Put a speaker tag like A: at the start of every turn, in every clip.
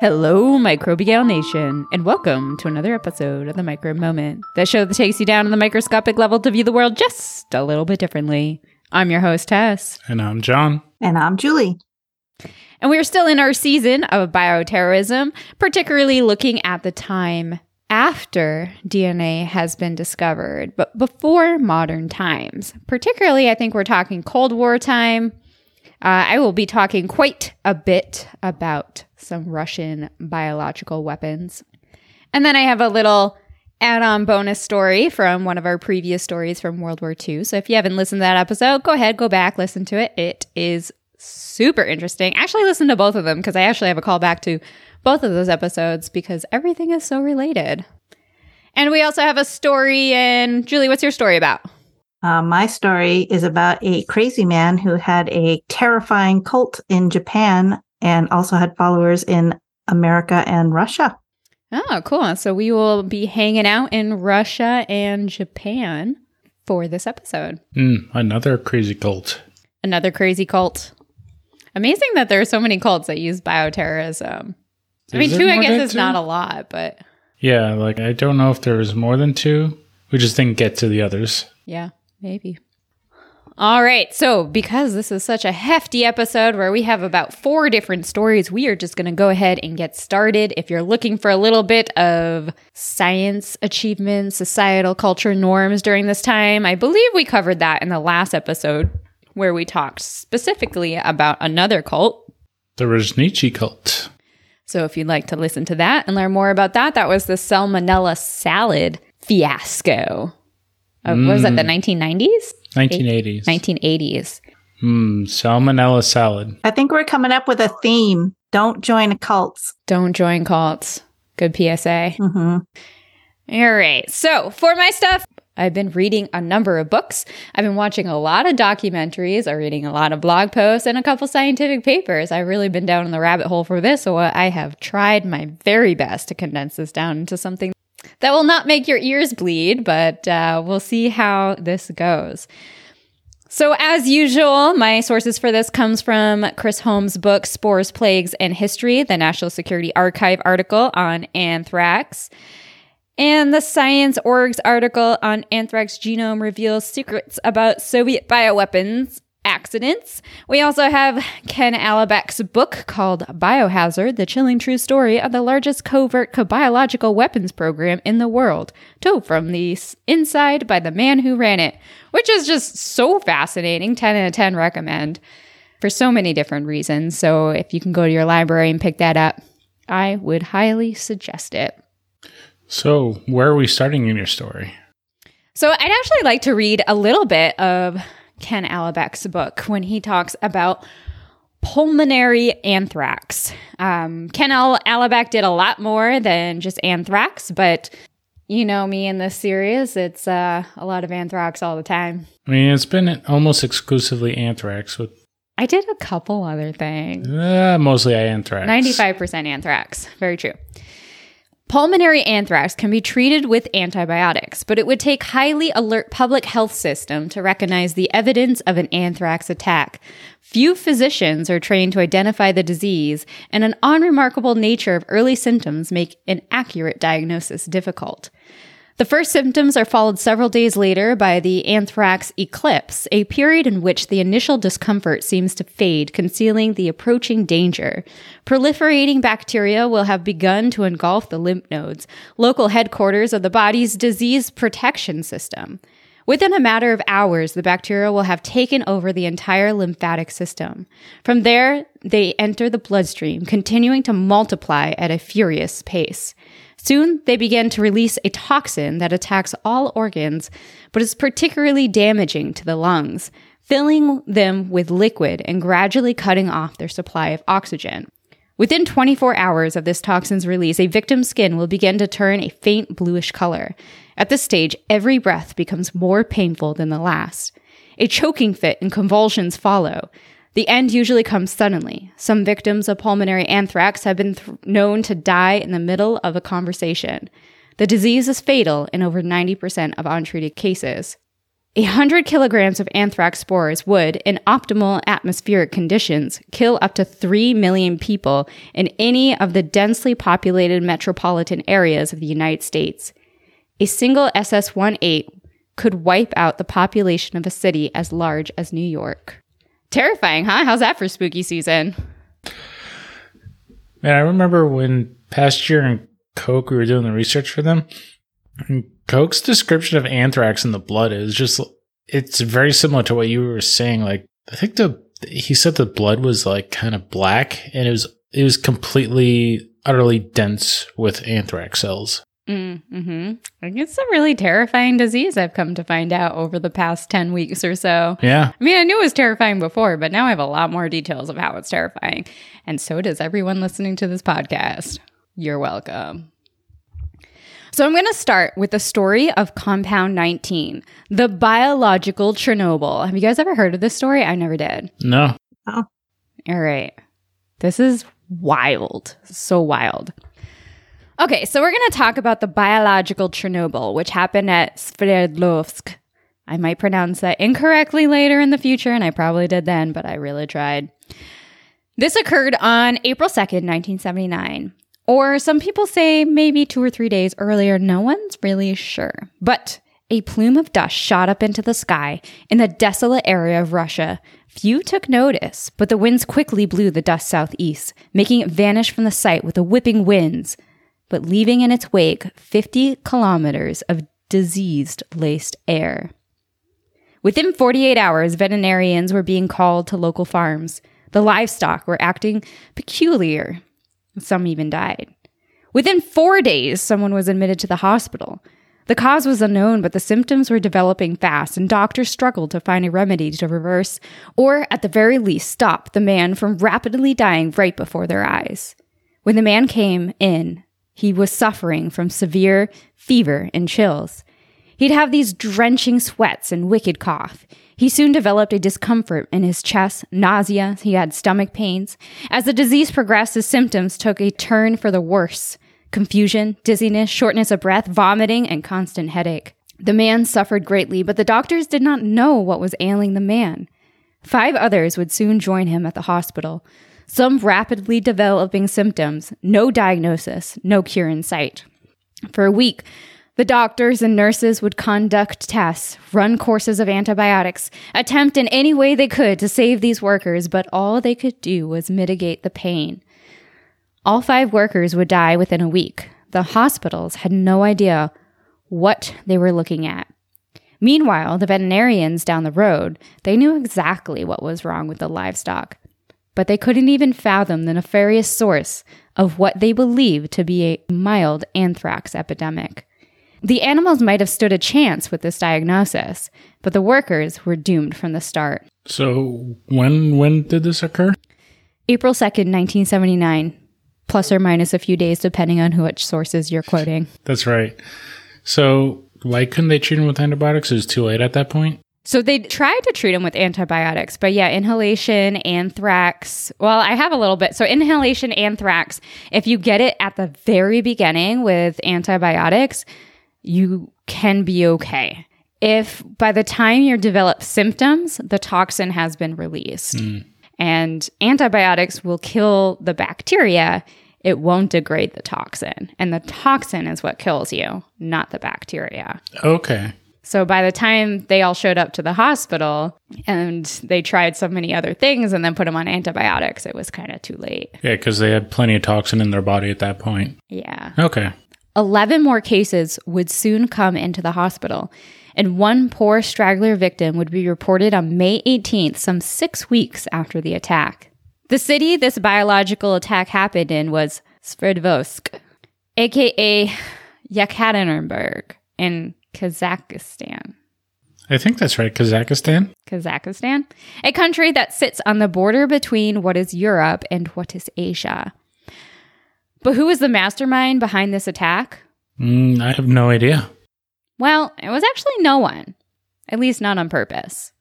A: Hello, Microbial Nation, and welcome to another episode of the Micro Moment, the show that takes you down to the microscopic level to view the world just a little bit differently. I'm your host, Tess.
B: And I'm John.
C: And I'm Julie.
A: And we're still in our season of bioterrorism, particularly looking at the time after DNA has been discovered, but before modern times. Particularly, I think we're talking Cold War time. Uh, I will be talking quite a bit about some Russian biological weapons. And then I have a little add on bonus story from one of our previous stories from World War II. So if you haven't listened to that episode, go ahead, go back, listen to it. It is super interesting. Actually, listen to both of them because I actually have a call back to both of those episodes because everything is so related. And we also have a story. And Julie, what's your story about?
C: Uh, my story is about a crazy man who had a terrifying cult in Japan and also had followers in America and Russia.
A: Oh, cool. So we will be hanging out in Russia and Japan for this episode.
B: Mm, another crazy cult.
A: Another crazy cult. Amazing that there are so many cults that use bioterrorism. I mean, two, I guess, is two? not a lot, but.
B: Yeah, like I don't know if there was more than two. We just didn't get to the others.
A: Yeah, maybe. All right. So, because this is such a hefty episode where we have about four different stories, we are just going to go ahead and get started. If you're looking for a little bit of science achievements, societal culture norms during this time, I believe we covered that in the last episode where we talked specifically about another cult,
B: the Rajneeshi cult.
A: So, if you'd like to listen to that and learn more about that, that was the salmonella salad fiasco. Of, mm. What was that, the 1990s?
B: 1980s.
A: 1980s.
B: Hmm, salmonella salad.
C: I think we're coming up with a theme. Don't join cults.
A: Don't join cults. Good PSA. Mm-hmm. All right. So for my stuff, I've been reading a number of books. I've been watching a lot of documentaries. I'm reading a lot of blog posts and a couple scientific papers. I've really been down in the rabbit hole for this, so I have tried my very best to condense this down into something that will not make your ears bleed, but uh, we'll see how this goes. So, as usual, my sources for this comes from Chris Holmes' book "Spores, Plagues, and History," the National Security Archive article on anthrax, and the Science Org's article on anthrax genome reveals secrets about Soviet bioweapons accidents. We also have Ken Alibek's book called Biohazard The Chilling True Story of the Largest Covert Biological Weapons Program in the World, told from the inside by the man who ran it, which is just so fascinating. 10 out of 10 recommend for so many different reasons. So if you can go to your library and pick that up, I would highly suggest it.
B: So, where are we starting in your story?
A: So, I'd actually like to read a little bit of Ken Alibek's book when he talks about pulmonary anthrax. Um, Ken Alibek did a lot more than just anthrax, but you know me in this series, it's uh, a lot of anthrax all the time.
B: I mean, it's been almost exclusively anthrax with.
A: I did a couple other things.
B: Uh, mostly anthrax.
A: 95% anthrax. Very true. Pulmonary anthrax can be treated with antibiotics, but it would take highly alert public health system to recognize the evidence of an anthrax attack. Few physicians are trained to identify the disease, and an unremarkable nature of early symptoms make an accurate diagnosis difficult. The first symptoms are followed several days later by the anthrax eclipse, a period in which the initial discomfort seems to fade, concealing the approaching danger. Proliferating bacteria will have begun to engulf the lymph nodes, local headquarters of the body's disease protection system. Within a matter of hours, the bacteria will have taken over the entire lymphatic system. From there, they enter the bloodstream, continuing to multiply at a furious pace. Soon, they begin to release a toxin that attacks all organs, but is particularly damaging to the lungs, filling them with liquid and gradually cutting off their supply of oxygen. Within 24 hours of this toxin's release, a victim's skin will begin to turn a faint bluish color. At this stage, every breath becomes more painful than the last. A choking fit and convulsions follow. The end usually comes suddenly. Some victims of pulmonary anthrax have been th- known to die in the middle of a conversation. The disease is fatal in over 90% of untreated cases. 100 kilograms of anthrax spores would, in optimal atmospheric conditions, kill up to 3 million people in any of the densely populated metropolitan areas of the United States. A single SS 18 could wipe out the population of a city as large as New York. Terrifying, huh? How's that for spooky season?
B: Man, I remember when Pasteur in Koch, we were doing the research for them. And Koch's description of anthrax in the blood is just, it's very similar to what you were saying. Like, I think the, he said the blood was like kind of black and it was, it was completely, utterly dense with anthrax cells.
A: Mm, hmm Like it's a really terrifying disease I've come to find out over the past 10 weeks or so.
B: Yeah.
A: I mean, I knew it was terrifying before, but now I have a lot more details of how it's terrifying. And so does everyone listening to this podcast. You're welcome. So I'm going to start with the story of Compound 19, the biological Chernobyl. Have you guys ever heard of this story? I never did.
B: No.
A: All right. This is wild. So wild. Okay, so we're going to talk about the biological Chernobyl, which happened at Sverdlovsk. I might pronounce that incorrectly later in the future, and I probably did then, but I really tried. This occurred on April 2nd, 1979. Or some people say maybe two or three days earlier. No one's really sure. But a plume of dust shot up into the sky in the desolate area of Russia. Few took notice, but the winds quickly blew the dust southeast, making it vanish from the sight with the whipping winds but leaving in its wake 50 kilometers of diseased laced air. Within 48 hours, veterinarians were being called to local farms. The livestock were acting peculiar. Some even died. Within four days, someone was admitted to the hospital. The cause was unknown, but the symptoms were developing fast, and doctors struggled to find a remedy to reverse, or at the very least, stop the man from rapidly dying right before their eyes. When the man came in, he was suffering from severe fever and chills. He'd have these drenching sweats and wicked cough. He soon developed a discomfort in his chest, nausea, he had stomach pains. As the disease progressed, his symptoms took a turn for the worse confusion, dizziness, shortness of breath, vomiting, and constant headache. The man suffered greatly, but the doctors did not know what was ailing the man. Five others would soon join him at the hospital, some rapidly developing symptoms, no diagnosis, no cure in sight. For a week, the doctors and nurses would conduct tests, run courses of antibiotics, attempt in any way they could to save these workers, but all they could do was mitigate the pain. All five workers would die within a week. The hospitals had no idea what they were looking at. Meanwhile, the veterinarians down the road, they knew exactly what was wrong with the livestock, but they couldn't even fathom the nefarious source of what they believed to be a mild anthrax epidemic. The animals might have stood a chance with this diagnosis, but the workers were doomed from the start.
B: So when when did this occur?
A: April 2nd, 1979, plus or minus a few days depending on which sources you're quoting.
B: That's right. So why couldn't they treat him with antibiotics? It was too late at that point.
A: So they tried to treat him with antibiotics, but yeah, inhalation, anthrax. Well, I have a little bit. So inhalation, anthrax, if you get it at the very beginning with antibiotics, you can be okay. If by the time you develop symptoms, the toxin has been released. Hmm. And antibiotics will kill the bacteria, it won't degrade the toxin. And the toxin is what kills you, not the bacteria.
B: Okay.
A: So by the time they all showed up to the hospital and they tried so many other things and then put them on antibiotics, it was kind of too late.
B: Yeah, because they had plenty of toxin in their body at that point.
A: Yeah.
B: Okay.
A: 11 more cases would soon come into the hospital, and one poor straggler victim would be reported on May 18th, some six weeks after the attack. The city this biological attack happened in was Sverdlovsk, aka Yekaterinburg in Kazakhstan.
B: I think that's right. Kazakhstan.
A: Kazakhstan, a country that sits on the border between what is Europe and what is Asia. But who was the mastermind behind this attack?
B: Mm, I have no idea.
A: Well, it was actually no one, at least not on purpose.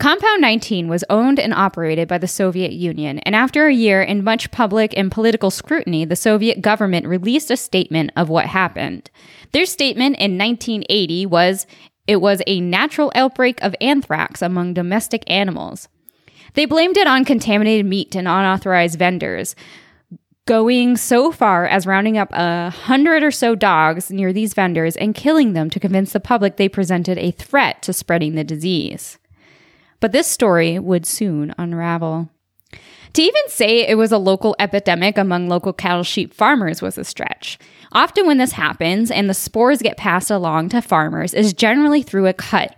A: Compound 19 was owned and operated by the Soviet Union, and after a year in much public and political scrutiny, the Soviet government released a statement of what happened. Their statement in 1980 was it was a natural outbreak of anthrax among domestic animals. They blamed it on contaminated meat and unauthorized vendors, going so far as rounding up a hundred or so dogs near these vendors and killing them to convince the public they presented a threat to spreading the disease. But this story would soon unravel. To even say it was a local epidemic among local cattle sheep farmers was a stretch. Often, when this happens and the spores get passed along to farmers, is generally through a cut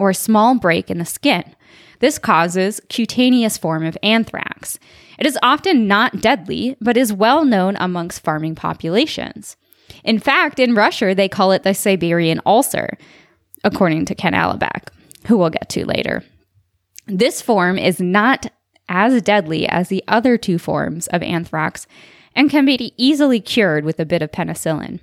A: or a small break in the skin. This causes cutaneous form of anthrax. It is often not deadly, but is well known amongst farming populations. In fact, in Russia, they call it the Siberian ulcer, according to Ken Alibek, who we'll get to later. This form is not as deadly as the other two forms of anthrax and can be easily cured with a bit of penicillin.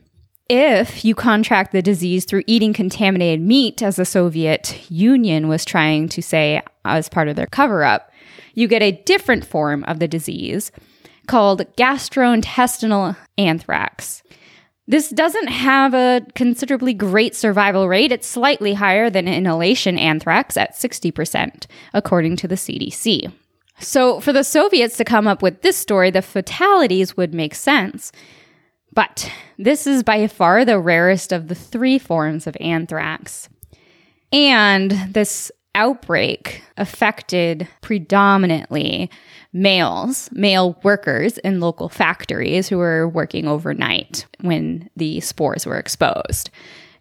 A: If you contract the disease through eating contaminated meat, as the Soviet Union was trying to say as part of their cover up, you get a different form of the disease called gastrointestinal anthrax. This doesn't have a considerably great survival rate. It's slightly higher than inhalation anthrax at 60%, according to the CDC. So, for the Soviets to come up with this story, the fatalities would make sense. But this is by far the rarest of the three forms of anthrax. And this outbreak affected predominantly males, male workers in local factories who were working overnight when the spores were exposed,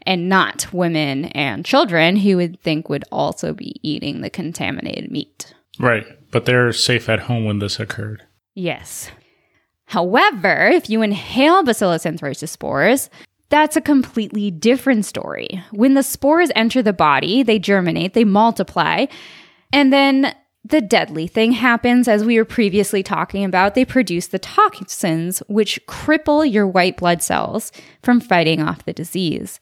A: and not women and children who would think would also be eating the contaminated meat.
B: Right. But they're safe at home when this occurred.
A: Yes. However, if you inhale Bacillus anthracis spores, that's a completely different story. When the spores enter the body, they germinate, they multiply, and then the deadly thing happens as we were previously talking about. They produce the toxins which cripple your white blood cells from fighting off the disease.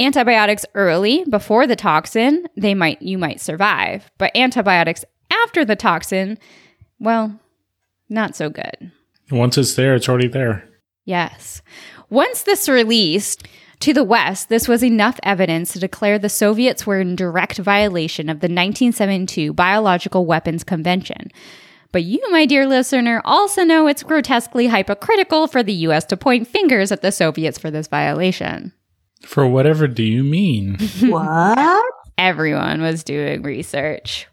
A: Antibiotics early before the toxin, they might you might survive, but antibiotics after the toxin, well, not so good.
B: Once it's there, it's already there.
A: Yes. Once this released to the West, this was enough evidence to declare the Soviets were in direct violation of the 1972 Biological Weapons Convention. But you, my dear listener, also know it's grotesquely hypocritical for the US to point fingers at the Soviets for this violation.
B: For whatever do you mean?
C: What?
A: Everyone was doing research.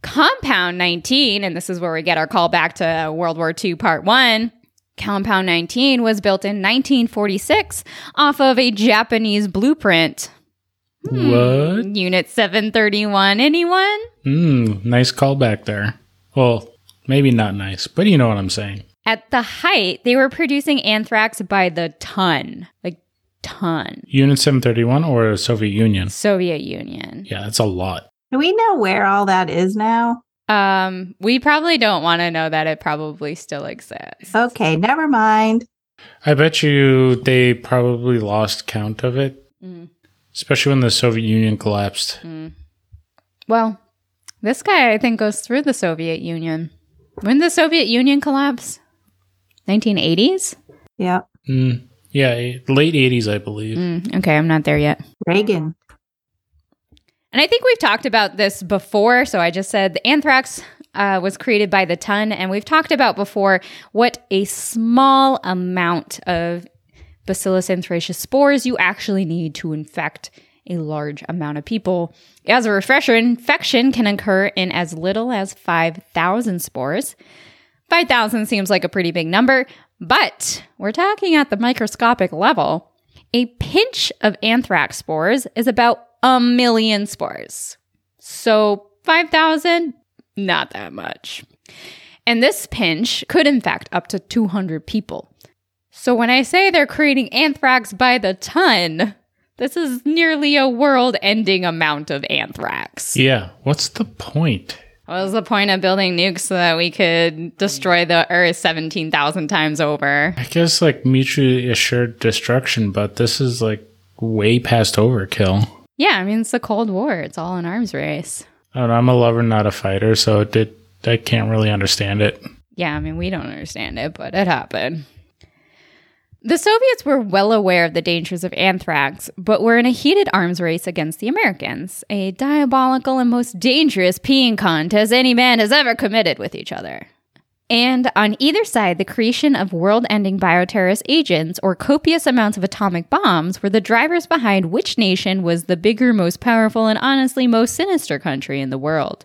A: Compound 19, and this is where we get our call back to World War II Part 1. Compound 19 was built in 1946 off of a Japanese blueprint.
B: What?
A: Unit 731, anyone?
B: Hmm, nice callback there. Well, maybe not nice, but you know what I'm saying.
A: At the height, they were producing anthrax by the ton. Like, ton.
B: Unit 731 or Soviet Union?
A: Soviet Union.
B: Yeah, that's a lot.
C: Do we know where all that is now?
A: Um, we probably don't want to know that it probably still exists.
C: Okay, never mind.
B: I bet you they probably lost count of it,
A: Mm,
B: especially when the Soviet Union collapsed.
A: mm. Well, this guy I think goes through the Soviet Union. When did the Soviet Union collapse? 1980s?
C: Yeah,
B: Mm, yeah, late 80s, I believe.
A: Mm, okay, I'm not there yet.
C: Reagan.
A: And I think we've talked about this before. So I just said the anthrax uh, was created by the ton. And we've talked about before what a small amount of Bacillus anthracis spores you actually need to infect a large amount of people. As a refresher, infection can occur in as little as 5,000 spores. 5,000 seems like a pretty big number, but we're talking at the microscopic level. A pinch of anthrax spores is about a million spores. So 5,000, not that much. And this pinch could infect up to 200 people. So when I say they're creating anthrax by the ton, this is nearly a world ending amount of anthrax.
B: Yeah, what's the point?
A: What was the point of building nukes so that we could destroy the Earth 17,000 times over?
B: I guess like mutually assured destruction, but this is like way past overkill.
A: Yeah, I mean, it's the Cold War. It's all an arms race.
B: I'm a lover, not a fighter, so it did, I can't really understand it.
A: Yeah, I mean, we don't understand it, but it happened. The Soviets were well aware of the dangers of anthrax, but were in a heated arms race against the Americans, a diabolical and most dangerous peeing contest any man has ever committed with each other. And on either side, the creation of world ending bioterrorist agents or copious amounts of atomic bombs were the drivers behind which nation was the bigger, most powerful, and honestly most sinister country in the world.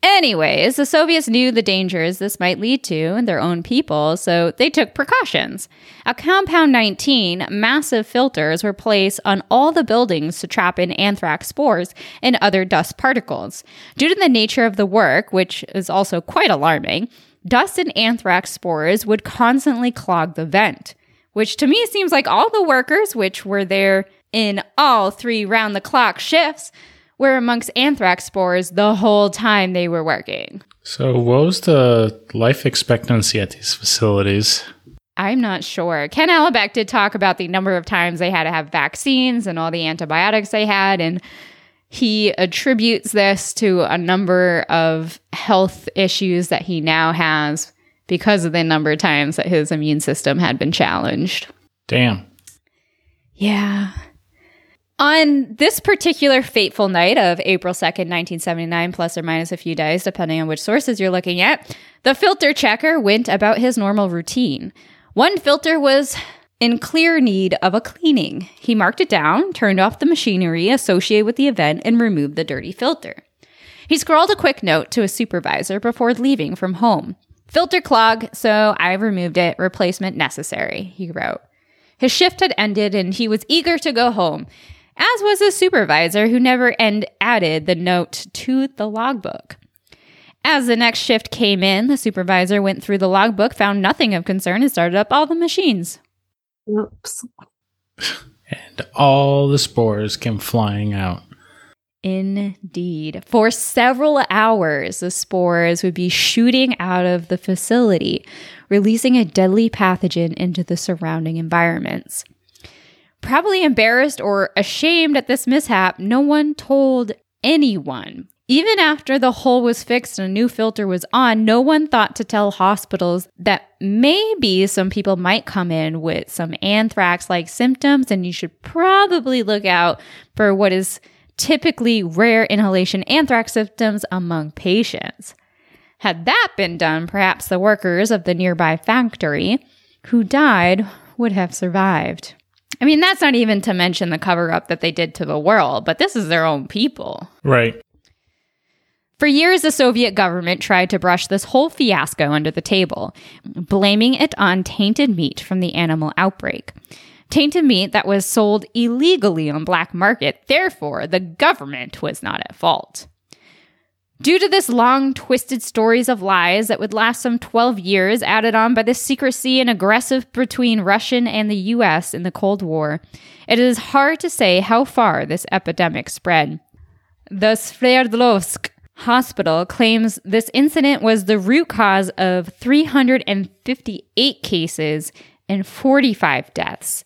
A: Anyways, the Soviets knew the dangers this might lead to in their own people, so they took precautions. At Compound 19, massive filters were placed on all the buildings to trap in anthrax spores and other dust particles. Due to the nature of the work, which is also quite alarming, dust and anthrax spores would constantly clog the vent, which to me seems like all the workers, which were there in all three round the clock shifts, were amongst anthrax spores the whole time they were working.
B: So, what was the life expectancy at these facilities?
A: I'm not sure. Ken Alibek did talk about the number of times they had to have vaccines and all the antibiotics they had, and he attributes this to a number of health issues that he now has because of the number of times that his immune system had been challenged.
B: Damn.
A: Yeah. On this particular fateful night of April 2nd, 1979, plus or minus a few days, depending on which sources you're looking at, the filter checker went about his normal routine. One filter was in clear need of a cleaning. He marked it down, turned off the machinery associated with the event, and removed the dirty filter. He scrawled a quick note to a supervisor before leaving from home. Filter clog, so I removed it. Replacement necessary, he wrote. His shift had ended and he was eager to go home as was the supervisor who never end added the note to the logbook. As the next shift came in, the supervisor went through the logbook, found nothing of concern, and started up all the machines.
C: Oops.
B: And all the spores came flying out.
A: Indeed. For several hours, the spores would be shooting out of the facility, releasing a deadly pathogen into the surrounding environments. Probably embarrassed or ashamed at this mishap, no one told anyone. Even after the hole was fixed and a new filter was on, no one thought to tell hospitals that maybe some people might come in with some anthrax like symptoms, and you should probably look out for what is typically rare inhalation anthrax symptoms among patients. Had that been done, perhaps the workers of the nearby factory who died would have survived. I mean, that's not even to mention the cover up that they did to the world, but this is their own people.
B: Right.
A: For years, the Soviet government tried to brush this whole fiasco under the table, blaming it on tainted meat from the animal outbreak. Tainted meat that was sold illegally on black market, therefore, the government was not at fault. Due to this long, twisted stories of lies that would last some 12 years, added on by the secrecy and aggressive between Russian and the US in the Cold War, it is hard to say how far this epidemic spread. The Sverdlovsk hospital claims this incident was the root cause of 358 cases and 45 deaths.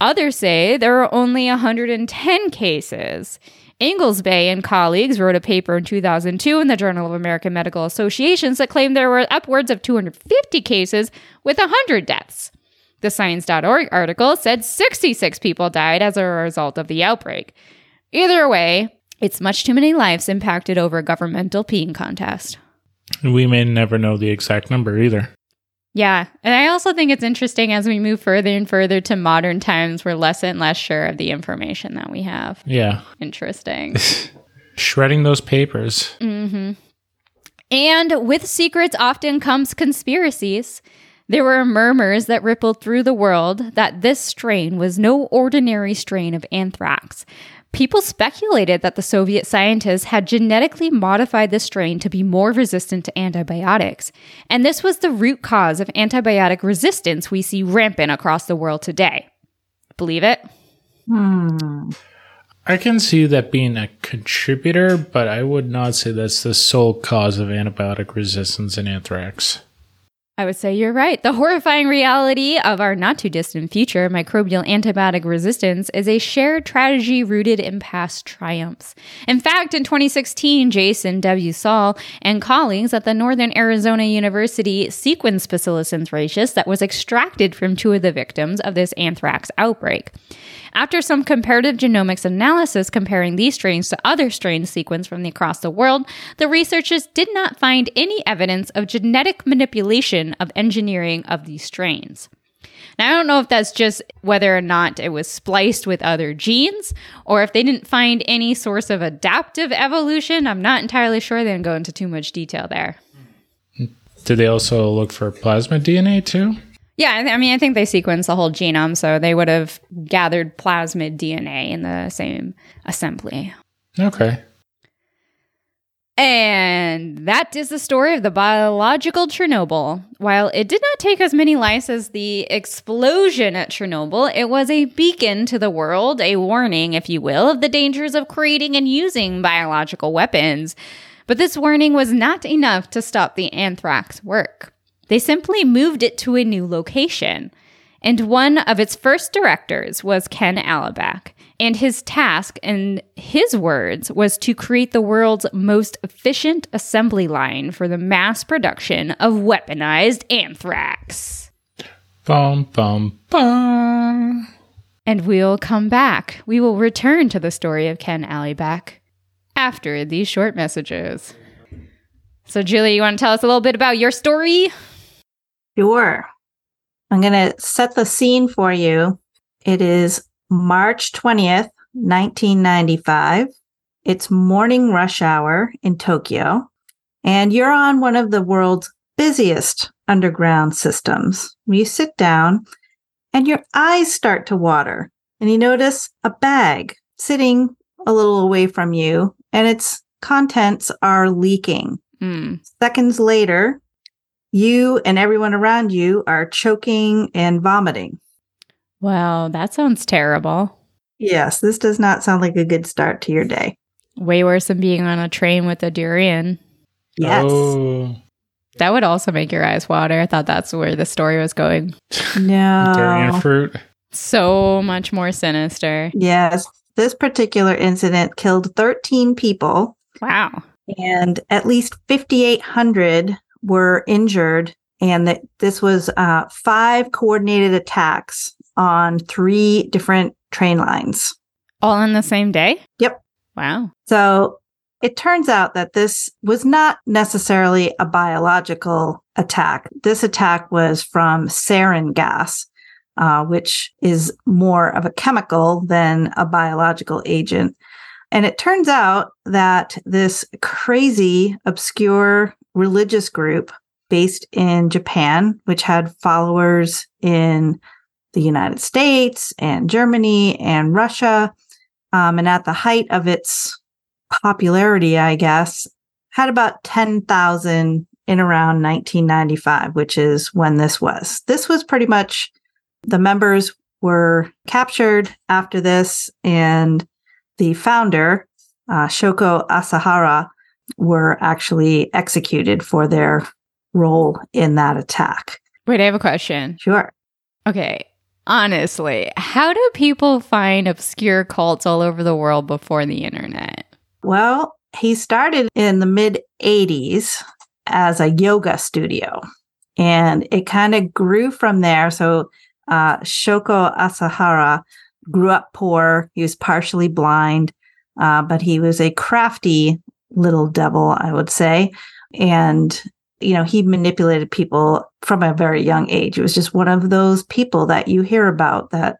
A: Others say there are only 110 cases. Inglesby and colleagues wrote a paper in 2002 in the Journal of American Medical Associations that claimed there were upwards of 250 cases with 100 deaths. The Science.org article said 66 people died as a result of the outbreak. Either way, it's much too many lives impacted over a governmental peeing contest.
B: We may never know the exact number either.
A: Yeah. And I also think it's interesting as we move further and further to modern times, we're less and less sure of the information that we have.
B: Yeah.
A: Interesting.
B: Shredding those papers.
A: Mm-hmm. And with secrets often comes conspiracies. There were murmurs that rippled through the world that this strain was no ordinary strain of anthrax. People speculated that the Soviet scientists had genetically modified the strain to be more resistant to antibiotics. And this was the root cause of antibiotic resistance we see rampant across the world today. Believe it?
C: Hmm.
B: I can see that being a contributor, but I would not say that's the sole cause of antibiotic resistance in anthrax.
A: I would say you're right. The horrifying reality of our not too distant future, microbial antibiotic resistance, is a shared tragedy rooted in past triumphs. In fact, in 2016, Jason W. Sahl and colleagues at the Northern Arizona University sequenced Bacillus anthracis that was extracted from two of the victims of this anthrax outbreak. After some comparative genomics analysis comparing these strains to other strains sequenced from across the world, the researchers did not find any evidence of genetic manipulation of engineering of these strains. Now, I don't know if that's just whether or not it was spliced with other genes or if they didn't find any source of adaptive evolution. I'm not entirely sure. They didn't go into too much detail there.
B: Did they also look for plasmid DNA too?
A: Yeah, I, th- I mean, I think they sequenced the whole genome, so they would have gathered plasmid DNA in the same assembly.
B: Okay.
A: And that is the story of the biological Chernobyl. While it did not take as many lives as the explosion at Chernobyl, it was a beacon to the world, a warning, if you will, of the dangers of creating and using biological weapons. But this warning was not enough to stop the anthrax work. They simply moved it to a new location. And one of its first directors was Ken Alibek. And his task, in his words, was to create the world's most efficient assembly line for the mass production of weaponized anthrax.
B: Bum, bum, bum.
A: And we'll come back. We will return to the story of Ken Alibek after these short messages. So, Julie, you want to tell us a little bit about your story?
C: Sure. I'm going to set the scene for you. It is March 20th, 1995. It's morning rush hour in Tokyo, and you're on one of the world's busiest underground systems. You sit down and your eyes start to water, and you notice a bag sitting a little away from you, and its contents are leaking.
A: Mm.
C: Seconds later, you and everyone around you are choking and vomiting.
A: Wow, that sounds terrible.
C: Yes, this does not sound like a good start to your day.
A: Way worse than being on a train with a durian.
C: Yes.
B: Oh,
A: That would also make your eyes water. I thought that's where the story was going.
C: No.
B: durian fruit.
A: So much more sinister.
C: Yes. This particular incident killed 13 people
A: Wow.
C: and at least 5,800 were injured. And that this was uh, five coordinated attacks on three different train lines.
A: All on the same day?
C: Yep.
A: Wow.
C: So it turns out that this was not necessarily a biological attack. This attack was from sarin gas, uh, which is more of a chemical than a biological agent. And it turns out that this crazy, obscure religious group based in Japan, which had followers in the United States and Germany and Russia, um, and at the height of its popularity, I guess, had about 10,000 in around 1995, which is when this was. This was pretty much the members were captured after this, and the founder, uh, Shoko Asahara, were actually executed for their role in that attack.
A: Wait, I have a question.
C: Sure.
A: Okay. Honestly, how do people find obscure cults all over the world before the internet?
C: Well, he started in the mid 80s as a yoga studio and it kind of grew from there. So, uh, Shoko Asahara grew up poor. He was partially blind, uh, but he was a crafty little devil, I would say. And, you know, he manipulated people from a very young age. It was just one of those people that you hear about that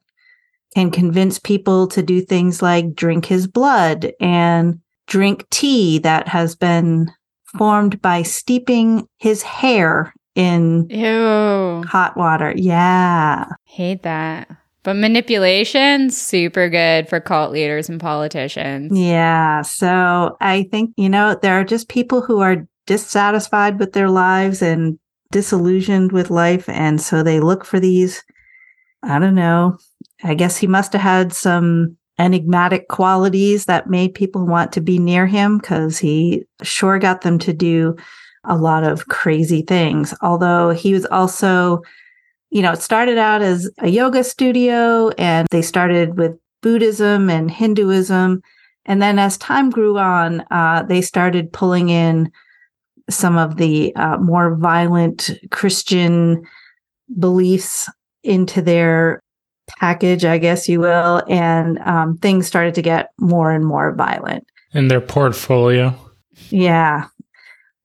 C: can convince people to do things like drink his blood and drink tea that has been formed by steeping his hair in
A: Ew.
C: hot water. Yeah.
A: Hate that. But manipulation, super good for cult leaders and politicians.
C: Yeah. So I think, you know, there are just people who are dissatisfied with their lives and disillusioned with life. And so they look for these, I don't know, I guess he must have had some enigmatic qualities that made people want to be near him because he sure got them to do a lot of crazy things. Although he was also, you know, it started out as a yoga studio and they started with Buddhism and Hinduism. And then as time grew on, uh, they started pulling in some of the uh, more violent Christian beliefs into their package, I guess you will. And um, things started to get more and more violent.
B: In their portfolio.
C: Yeah.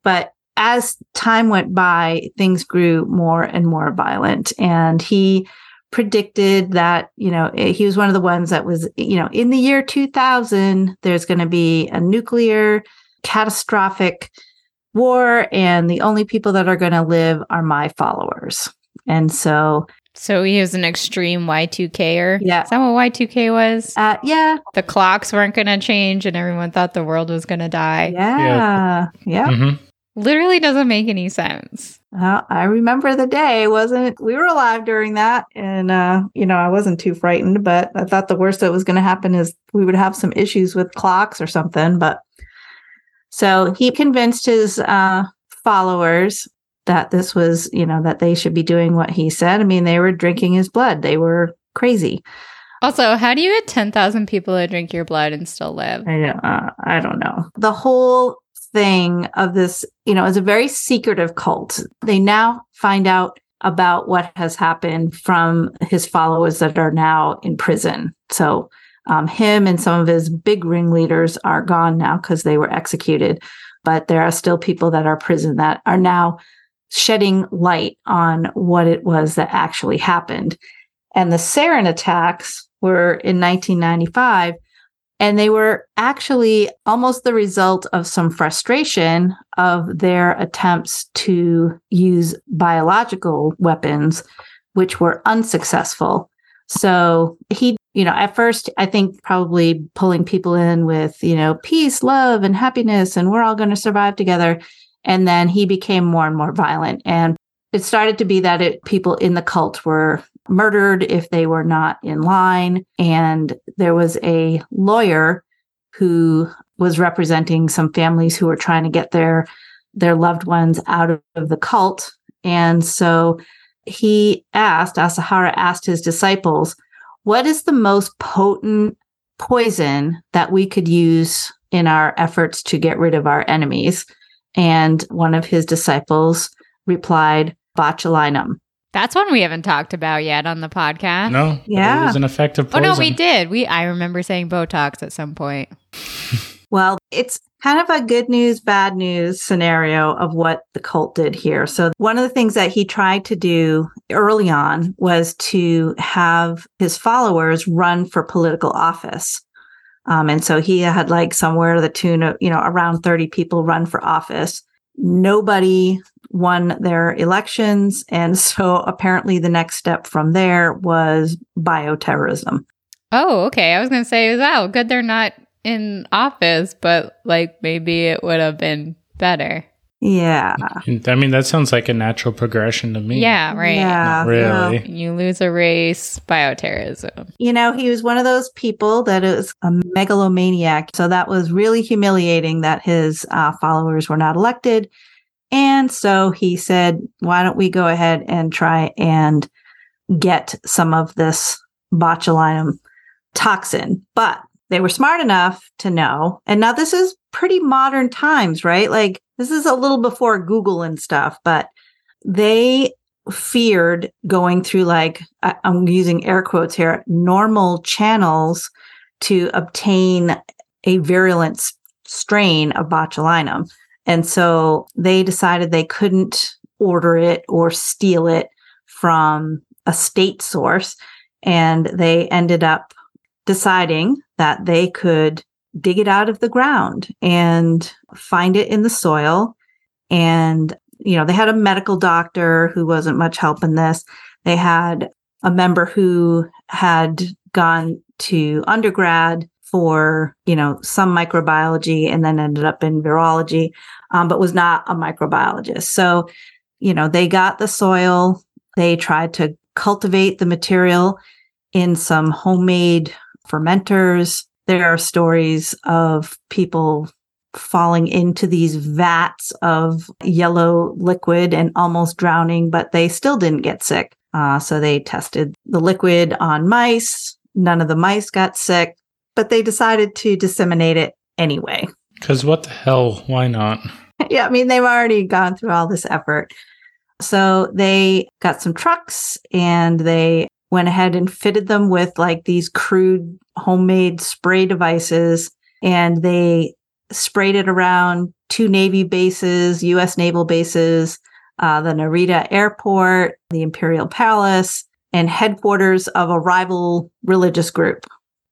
C: But as time went by, things grew more and more violent. And he predicted that, you know, he was one of the ones that was, you know, in the year 2000, there's going to be a nuclear catastrophic war, and the only people that are going to live are my followers. And so
A: so he was an extreme Y2Ker.
C: Yeah.
A: Is that what Y2K was?
C: Uh, yeah.
A: The clocks weren't going to change and everyone thought the world was going to die.
C: Yeah. Yeah.
B: Mm-hmm.
A: Literally doesn't make any sense.
C: Well, I remember the day wasn't we were alive during that and uh you know I wasn't too frightened but I thought the worst that was going to happen is we would have some issues with clocks or something but so he convinced his uh followers that this was, you know, that they should be doing what he said. I mean, they were drinking his blood. They were crazy.
A: Also, how do you get 10,000 people to drink your blood and still live?
C: I don't, uh, I don't know. The whole thing of this, you know, is a very secretive cult. They now find out about what has happened from his followers that are now in prison. So, um, him and some of his big ringleaders are gone now because they were executed. But there are still people that are prison that are now shedding light on what it was that actually happened. And the sarin attacks were in 1995, and they were actually almost the result of some frustration of their attempts to use biological weapons, which were unsuccessful. So he, you know, at first, I think probably pulling people in with, you know, peace, love, and happiness, and we're all going to survive together. And then he became more and more violent. And it started to be that it, people in the cult were murdered if they were not in line. And there was a lawyer who was representing some families who were trying to get their their loved ones out of the cult. And so he asked, Asahara asked his disciples, what is the most potent poison that we could use in our efforts to get rid of our enemies? And one of his disciples replied, botulinum.
A: That's one we haven't talked about yet on the podcast.
B: No.
C: Yeah.
B: It was an effective poison.
A: Oh no, we did. We I remember saying Botox at some point.
C: Well, it's kind of a good news, bad news scenario of what the cult did here. So, one of the things that he tried to do early on was to have his followers run for political office. Um, and so he had like somewhere to the tune of, you know, around 30 people run for office. Nobody won their elections. And so apparently the next step from there was bioterrorism.
A: Oh, okay. I was going to say, wow, good they're not in office, but like maybe it would have been better.
C: Yeah.
B: I mean, that sounds like a natural progression to me.
A: Yeah, right.
C: Yeah.
B: Not really.
C: well,
A: You lose a race, bioterrorism.
C: you know, he was one of those people that is a megalomaniac. So that was really humiliating that his uh, followers were not elected. And so he said, why don't we go ahead and try and get some of this botulinum toxin? But they were smart enough to know. And now this is pretty modern times, right? Like this is a little before Google and stuff, but they feared going through like I'm using air quotes here normal channels to obtain a virulent strain of botulinum. And so they decided they couldn't order it or steal it from a state source. And they ended up deciding that they could dig it out of the ground and find it in the soil. And, you know, they had a medical doctor who wasn't much help in this. They had a member who had gone to undergrad for, you know, some microbiology and then ended up in virology, um, but was not a microbiologist. So, you know, they got the soil, they tried to cultivate the material in some homemade fermenters. There are stories of people falling into these vats of yellow liquid and almost drowning, but they still didn't get sick. Uh, so they tested the liquid on mice. None of the mice got sick, but they decided to disseminate it anyway.
B: Because what the hell? Why not?
C: yeah, I mean, they've already gone through all this effort. So they got some trucks and they went ahead and fitted them with like these crude homemade spray devices and they sprayed it around two Navy bases, U.S. naval bases, uh, the Narita Airport, the Imperial Palace, and headquarters of a rival religious group.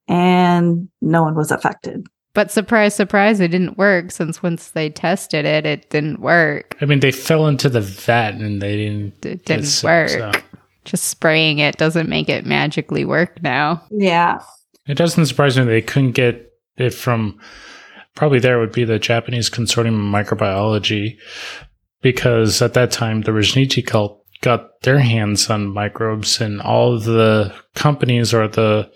C: And no one was affected.
A: But surprise, surprise, it didn't work since once they tested it, it didn't work.
B: I mean, they fell into the vat and they didn't.
A: It didn't sick, work. So. Just spraying it doesn't make it magically work now.
C: Yeah.
B: It doesn't surprise me they couldn't get it from. Probably there would be the Japanese Consortium of Microbiology, because at that time the Rajneeshee cult got their hands on microbes, and all the companies or the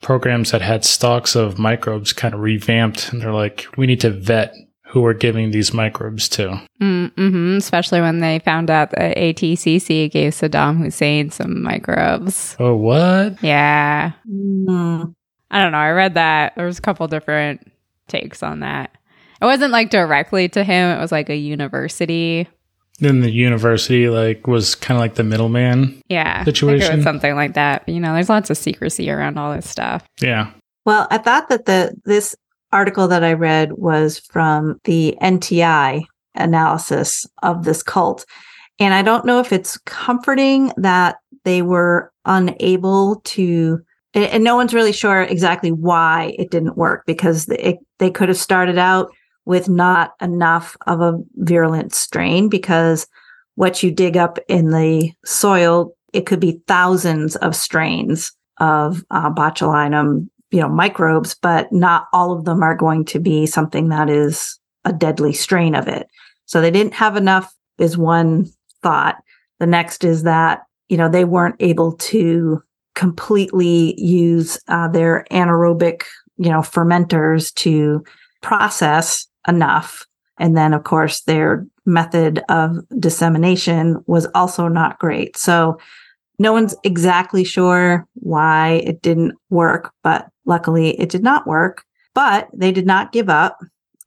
B: programs that had stocks of microbes kind of revamped and they're like, we need to vet who we're giving these microbes to.
A: Mm-hmm. Especially when they found out that ATCC gave Saddam Hussein some microbes.
B: Oh, what?
A: Yeah. Mm. I don't know. I read that. There was a couple different takes on that. It wasn't like directly to him. It was like a university
B: then the university like was kind of like the middleman
A: yeah
B: situation
A: something like that but, you know there's lots of secrecy around all this stuff
B: yeah
C: well i thought that the this article that i read was from the nti analysis of this cult. And i don't know if it's comforting that they were unable to and no one's really sure exactly why it didn't work because it, they could have started out with not enough of a virulent strain because what you dig up in the soil, it could be thousands of strains of uh, botulinum, you know, microbes, but not all of them are going to be something that is a deadly strain of it. So they didn't have enough is one thought. The next is that, you know, they weren't able to completely use uh, their anaerobic, you know, fermenters to process enough. And then, of course, their method of dissemination was also not great. So, no one's exactly sure why it didn't work, but luckily it did not work. But they did not give up.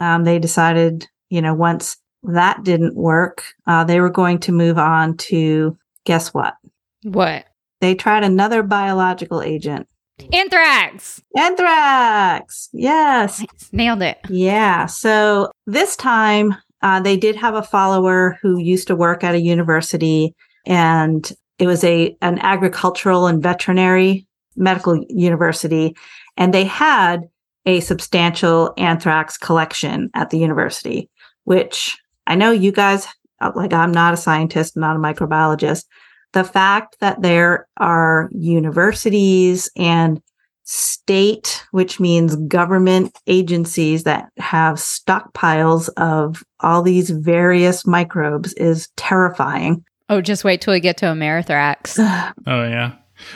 C: Um, they decided, you know, once that didn't work, uh, they were going to move on to guess what?
A: What?
C: They tried another biological agent.
A: Anthrax.
C: Anthrax. Yes.
A: Nailed it.
C: Yeah. So this time uh, they did have a follower who used to work at a university and it was a an agricultural and veterinary medical university and they had a substantial anthrax collection at the university which i know you guys uh, like i'm not a scientist not a microbiologist the fact that there are universities and state, which means government agencies that have stockpiles of all these various microbes is terrifying.
A: Oh, just wait till we get to Amerithrax.
B: oh, yeah.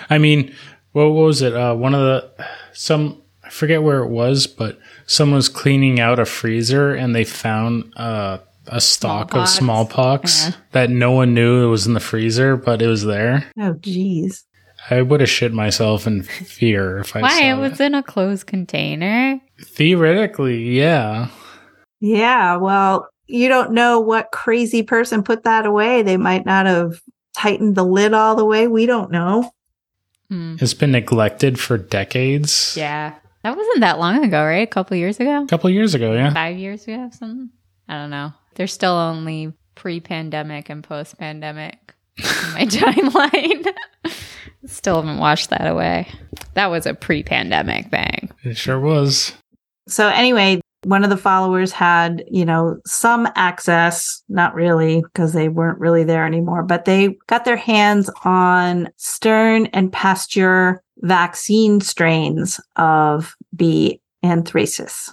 B: I mean, what was it? Uh, one of the, some, I forget where it was, but someone was cleaning out a freezer and they found, uh, a stock smallpox. of smallpox yeah. that no one knew it was in the freezer, but it was there.
C: Oh, jeez.
B: I would have shit myself in fear if I
A: Why?
B: Why?
A: It was in a closed container.
B: Theoretically, yeah.
C: Yeah. Well, you don't know what crazy person put that away. They might not have tightened the lid all the way. We don't know.
B: Mm. It's been neglected for decades.
A: Yeah. That wasn't that long ago, right? A couple years ago? A
B: couple years ago, yeah.
A: Five years ago, something? I don't know. They're still only pre pandemic and post pandemic in my timeline. still haven't washed that away. That was a pre pandemic thing.
B: It sure was.
C: So, anyway, one of the followers had, you know, some access, not really, because they weren't really there anymore, but they got their hands on Stern and Pasteur vaccine strains of B. anthracis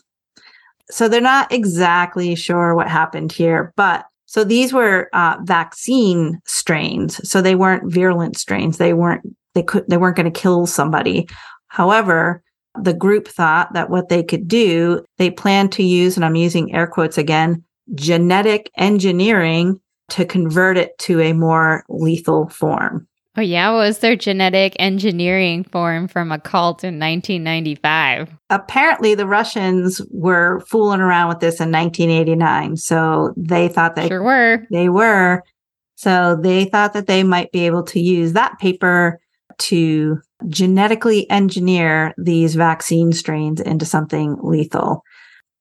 C: so they're not exactly sure what happened here, but so these were uh, vaccine strains. So they weren't virulent strains. They weren't they could they weren't going to kill somebody. However, the group thought that what they could do, they planned to use, and I'm using air quotes again, genetic engineering to convert it to a more lethal form.
A: Oh, yeah. What was their genetic engineering form from a cult in 1995?
C: Apparently, the Russians were fooling around with this in 1989. So they thought they
A: Sure were.
C: they were. So they thought that they might be able to use that paper to genetically engineer these vaccine strains into something lethal.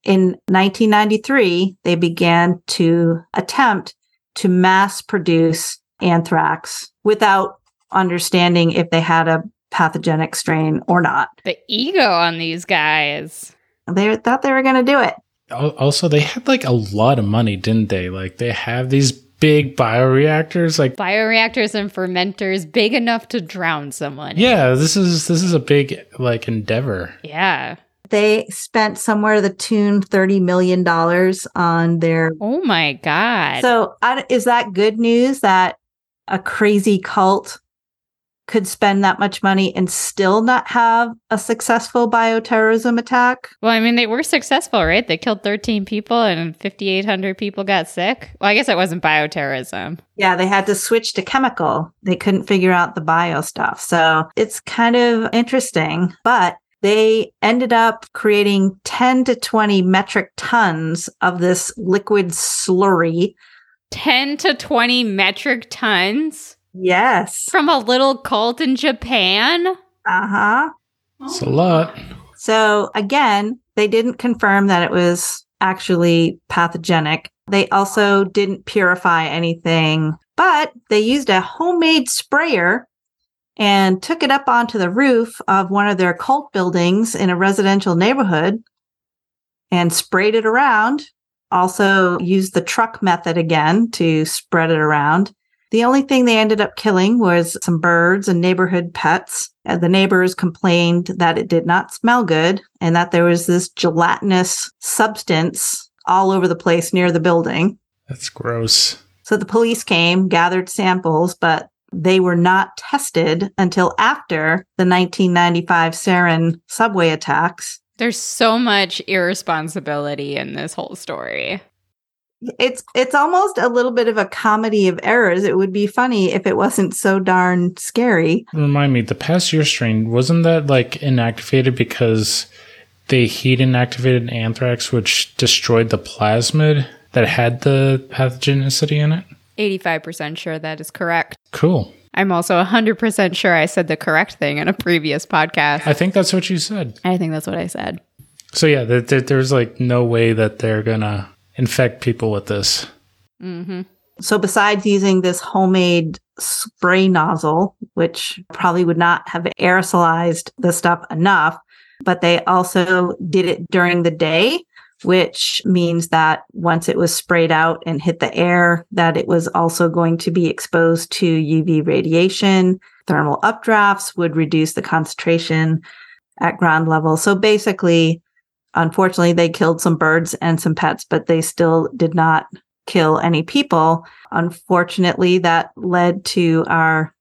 C: In 1993, they began to attempt to mass produce anthrax without understanding if they had a pathogenic strain or not.
A: The ego on these guys.
C: They thought they were going to do it.
B: Also, they had like a lot of money, didn't they? Like they have these big bioreactors. Like,
A: Bioreactors and fermenters big enough to drown someone.
B: yeah, this is this is a big like endeavor.
A: Yeah.
C: They spent somewhere to the tune $30 million on their
A: Oh my God.
C: So, I, is that good news that a crazy cult could spend that much money and still not have a successful bioterrorism attack?
A: well, I mean, they were successful, right? They killed 13 people and 5,800 people got sick. Well, I guess it wasn't bioterrorism.
C: Yeah, they had to switch to chemical. They couldn't figure out the bio stuff. So, it's kind of interesting, but they ended up creating 10 to 20 metric tons of this liquid slurry.
A: 10 to 20 metric tons
C: Yes.
A: from a little cult in Japan.
C: Uh huh.
B: It's a lot.
C: So again, they didn't confirm that it was actually pathogenic. They also didn't purify anything, but they used a homemade sprayer and took it up onto the roof of one of their cult buildings in a residential neighborhood and sprayed it around. Also used the truck method again to spread it around. The only thing they ended up killing was some birds and neighborhood pets. Uh, the neighbors complained that it did not smell good and that there was this gelatinous substance all over the place near the building.
B: That's gross.
C: So the police came, gathered samples, but they were not tested until after the 1995 sarin subway attacks.
A: There's so much irresponsibility in this whole story.
C: It's it's almost a little bit of a comedy of errors. It would be funny if it wasn't so darn scary.
B: Remind me, the past year strain wasn't that like inactivated because they heat inactivated anthrax, which destroyed the plasmid that had the pathogenicity in it.
A: 85% sure that is correct.
B: Cool.
A: I'm also 100% sure I said the correct thing in a previous podcast.
B: I think that's what you said.
A: I think that's what I said.
B: So yeah, th- th- there's like no way that they're gonna infect people with this.
A: hmm
C: So besides using this homemade spray nozzle, which probably would not have aerosolized the stuff enough, but they also did it during the day, which means that once it was sprayed out and hit the air, that it was also going to be exposed to UV radiation. Thermal updrafts would reduce the concentration at ground level. So basically, unfortunately, they killed some birds and some pets, but they still did not kill any people. Unfortunately, that led to our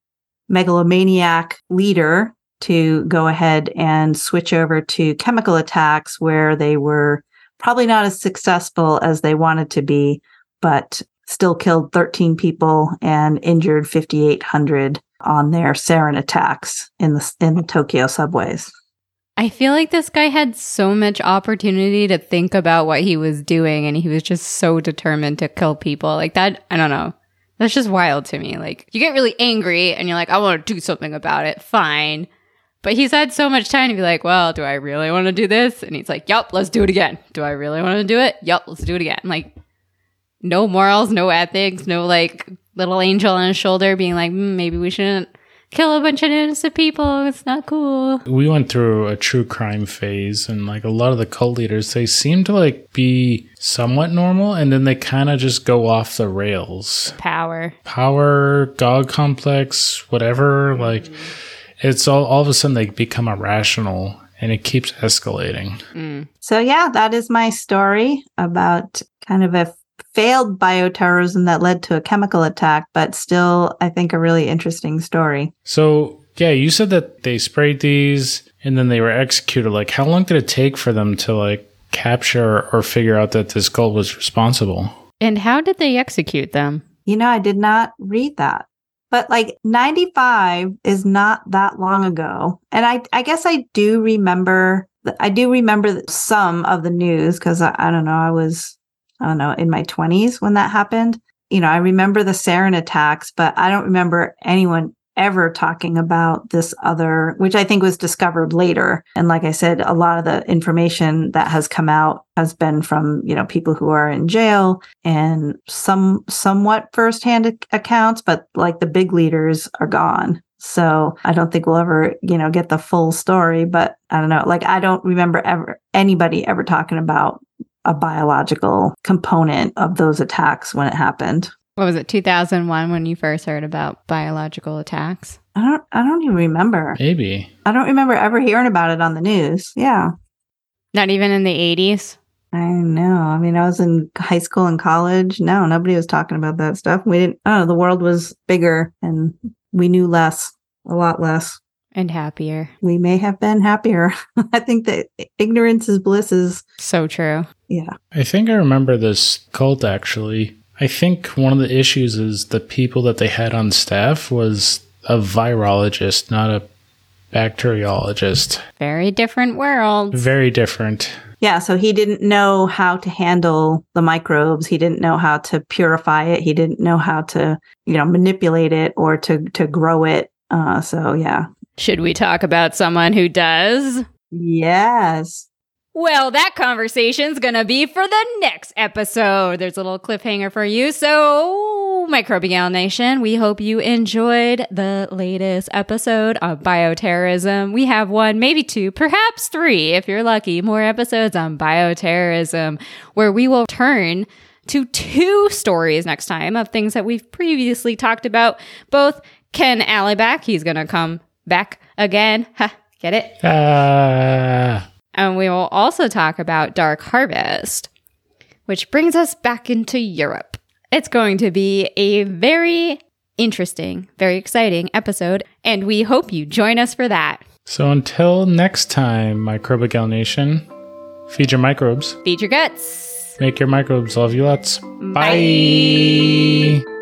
C: megalomaniac leader to go ahead and switch over to chemical attacks where they were probably not as successful as they wanted to be, but still killed 13 people and injured 5,800 on their sarin attacks in the in the Tokyo subways.
A: I feel like this guy had so much opportunity to think about what he was doing and he was just so determined to kill people. Like that, I don't know. That's just wild to me. Like you get really angry and you're like, I want to do something about it. Fine. But he's had so much time to be like, well, do I really want to do this? And he's like, yup, let's do it again. Do I really want to do it? Yup, let's do it again. Like, no morals, no ethics, no like little angel on his shoulder being like, mm, maybe we shouldn't kill a bunch of innocent people. It's not cool.
B: We went through a true crime phase, and like a lot of the cult leaders, they seem to like be somewhat normal, and then they kind of just go off the rails.
A: Power.
B: Power, God complex, whatever. Like it's all all of a sudden they become irrational, and it keeps escalating.
A: Mm.
C: So yeah, that is my story about kind of a failed bioterrorism that led to a chemical attack, but still I think a really interesting story.
B: So yeah, you said that they sprayed these and then they were executed. Like, how long did it take for them to like capture or figure out that this cult was responsible?
A: And how did they execute them?
C: You know, I did not read that. But like 95 is not that long ago. And I, I guess I do remember, I do remember some of the news because I, I don't know, I was, I don't know, in my 20s when that happened. You know, I remember the sarin attacks, but I don't remember anyone ever talking about this other, which I think was discovered later. And like I said, a lot of the information that has come out has been from, you know, people who are in jail and some somewhat firsthand ac- accounts, but like the big leaders are gone. So I don't think we'll ever, you know, get the full story, but I don't know. Like I don't remember ever anybody ever talking about a biological component of those attacks when it happened.
A: What was it, 2001 when you first heard about biological attacks?
C: I don't I don't even remember.
B: Maybe.
C: I don't remember ever hearing about it on the news. Yeah.
A: Not even in the 80s?
C: I know. I mean, I was in high school and college. No, nobody was talking about that stuff. We didn't, oh, the world was bigger and we knew less, a lot less.
A: And happier.
C: We may have been happier. I think that ignorance is bliss is,
A: So true.
C: yeah.
B: I think I remember this cult actually. I think one of the issues is the people that they had on staff was a virologist, not a bacteriologist.
A: Very different world.
B: Very different.
C: Yeah. So he didn't know how to handle the microbes. He didn't know how to purify it. He didn't know how to, you know, manipulate it or to, to grow it. Uh, so yeah.
A: Should we talk about someone who does?
C: Yes.
A: Well, that conversation's gonna be for the next episode. There's a little cliffhanger for you. So, Microbial Nation, we hope you enjoyed the latest episode of bioterrorism. We have one, maybe two, perhaps three, if you're lucky, more episodes on bioterrorism, where we will turn to two stories next time of things that we've previously talked about. Both Ken Alibak, he's gonna come back again. Ha, get it?
B: Ah.
A: And we will also talk about Dark Harvest, which brings us back into Europe. It's going to be a very interesting, very exciting episode, and we hope you join us for that.
B: So until next time, Microbial Nation, feed your microbes,
A: Feed your guts.
B: make your microbes love you lots.
A: Bye.
B: Bye.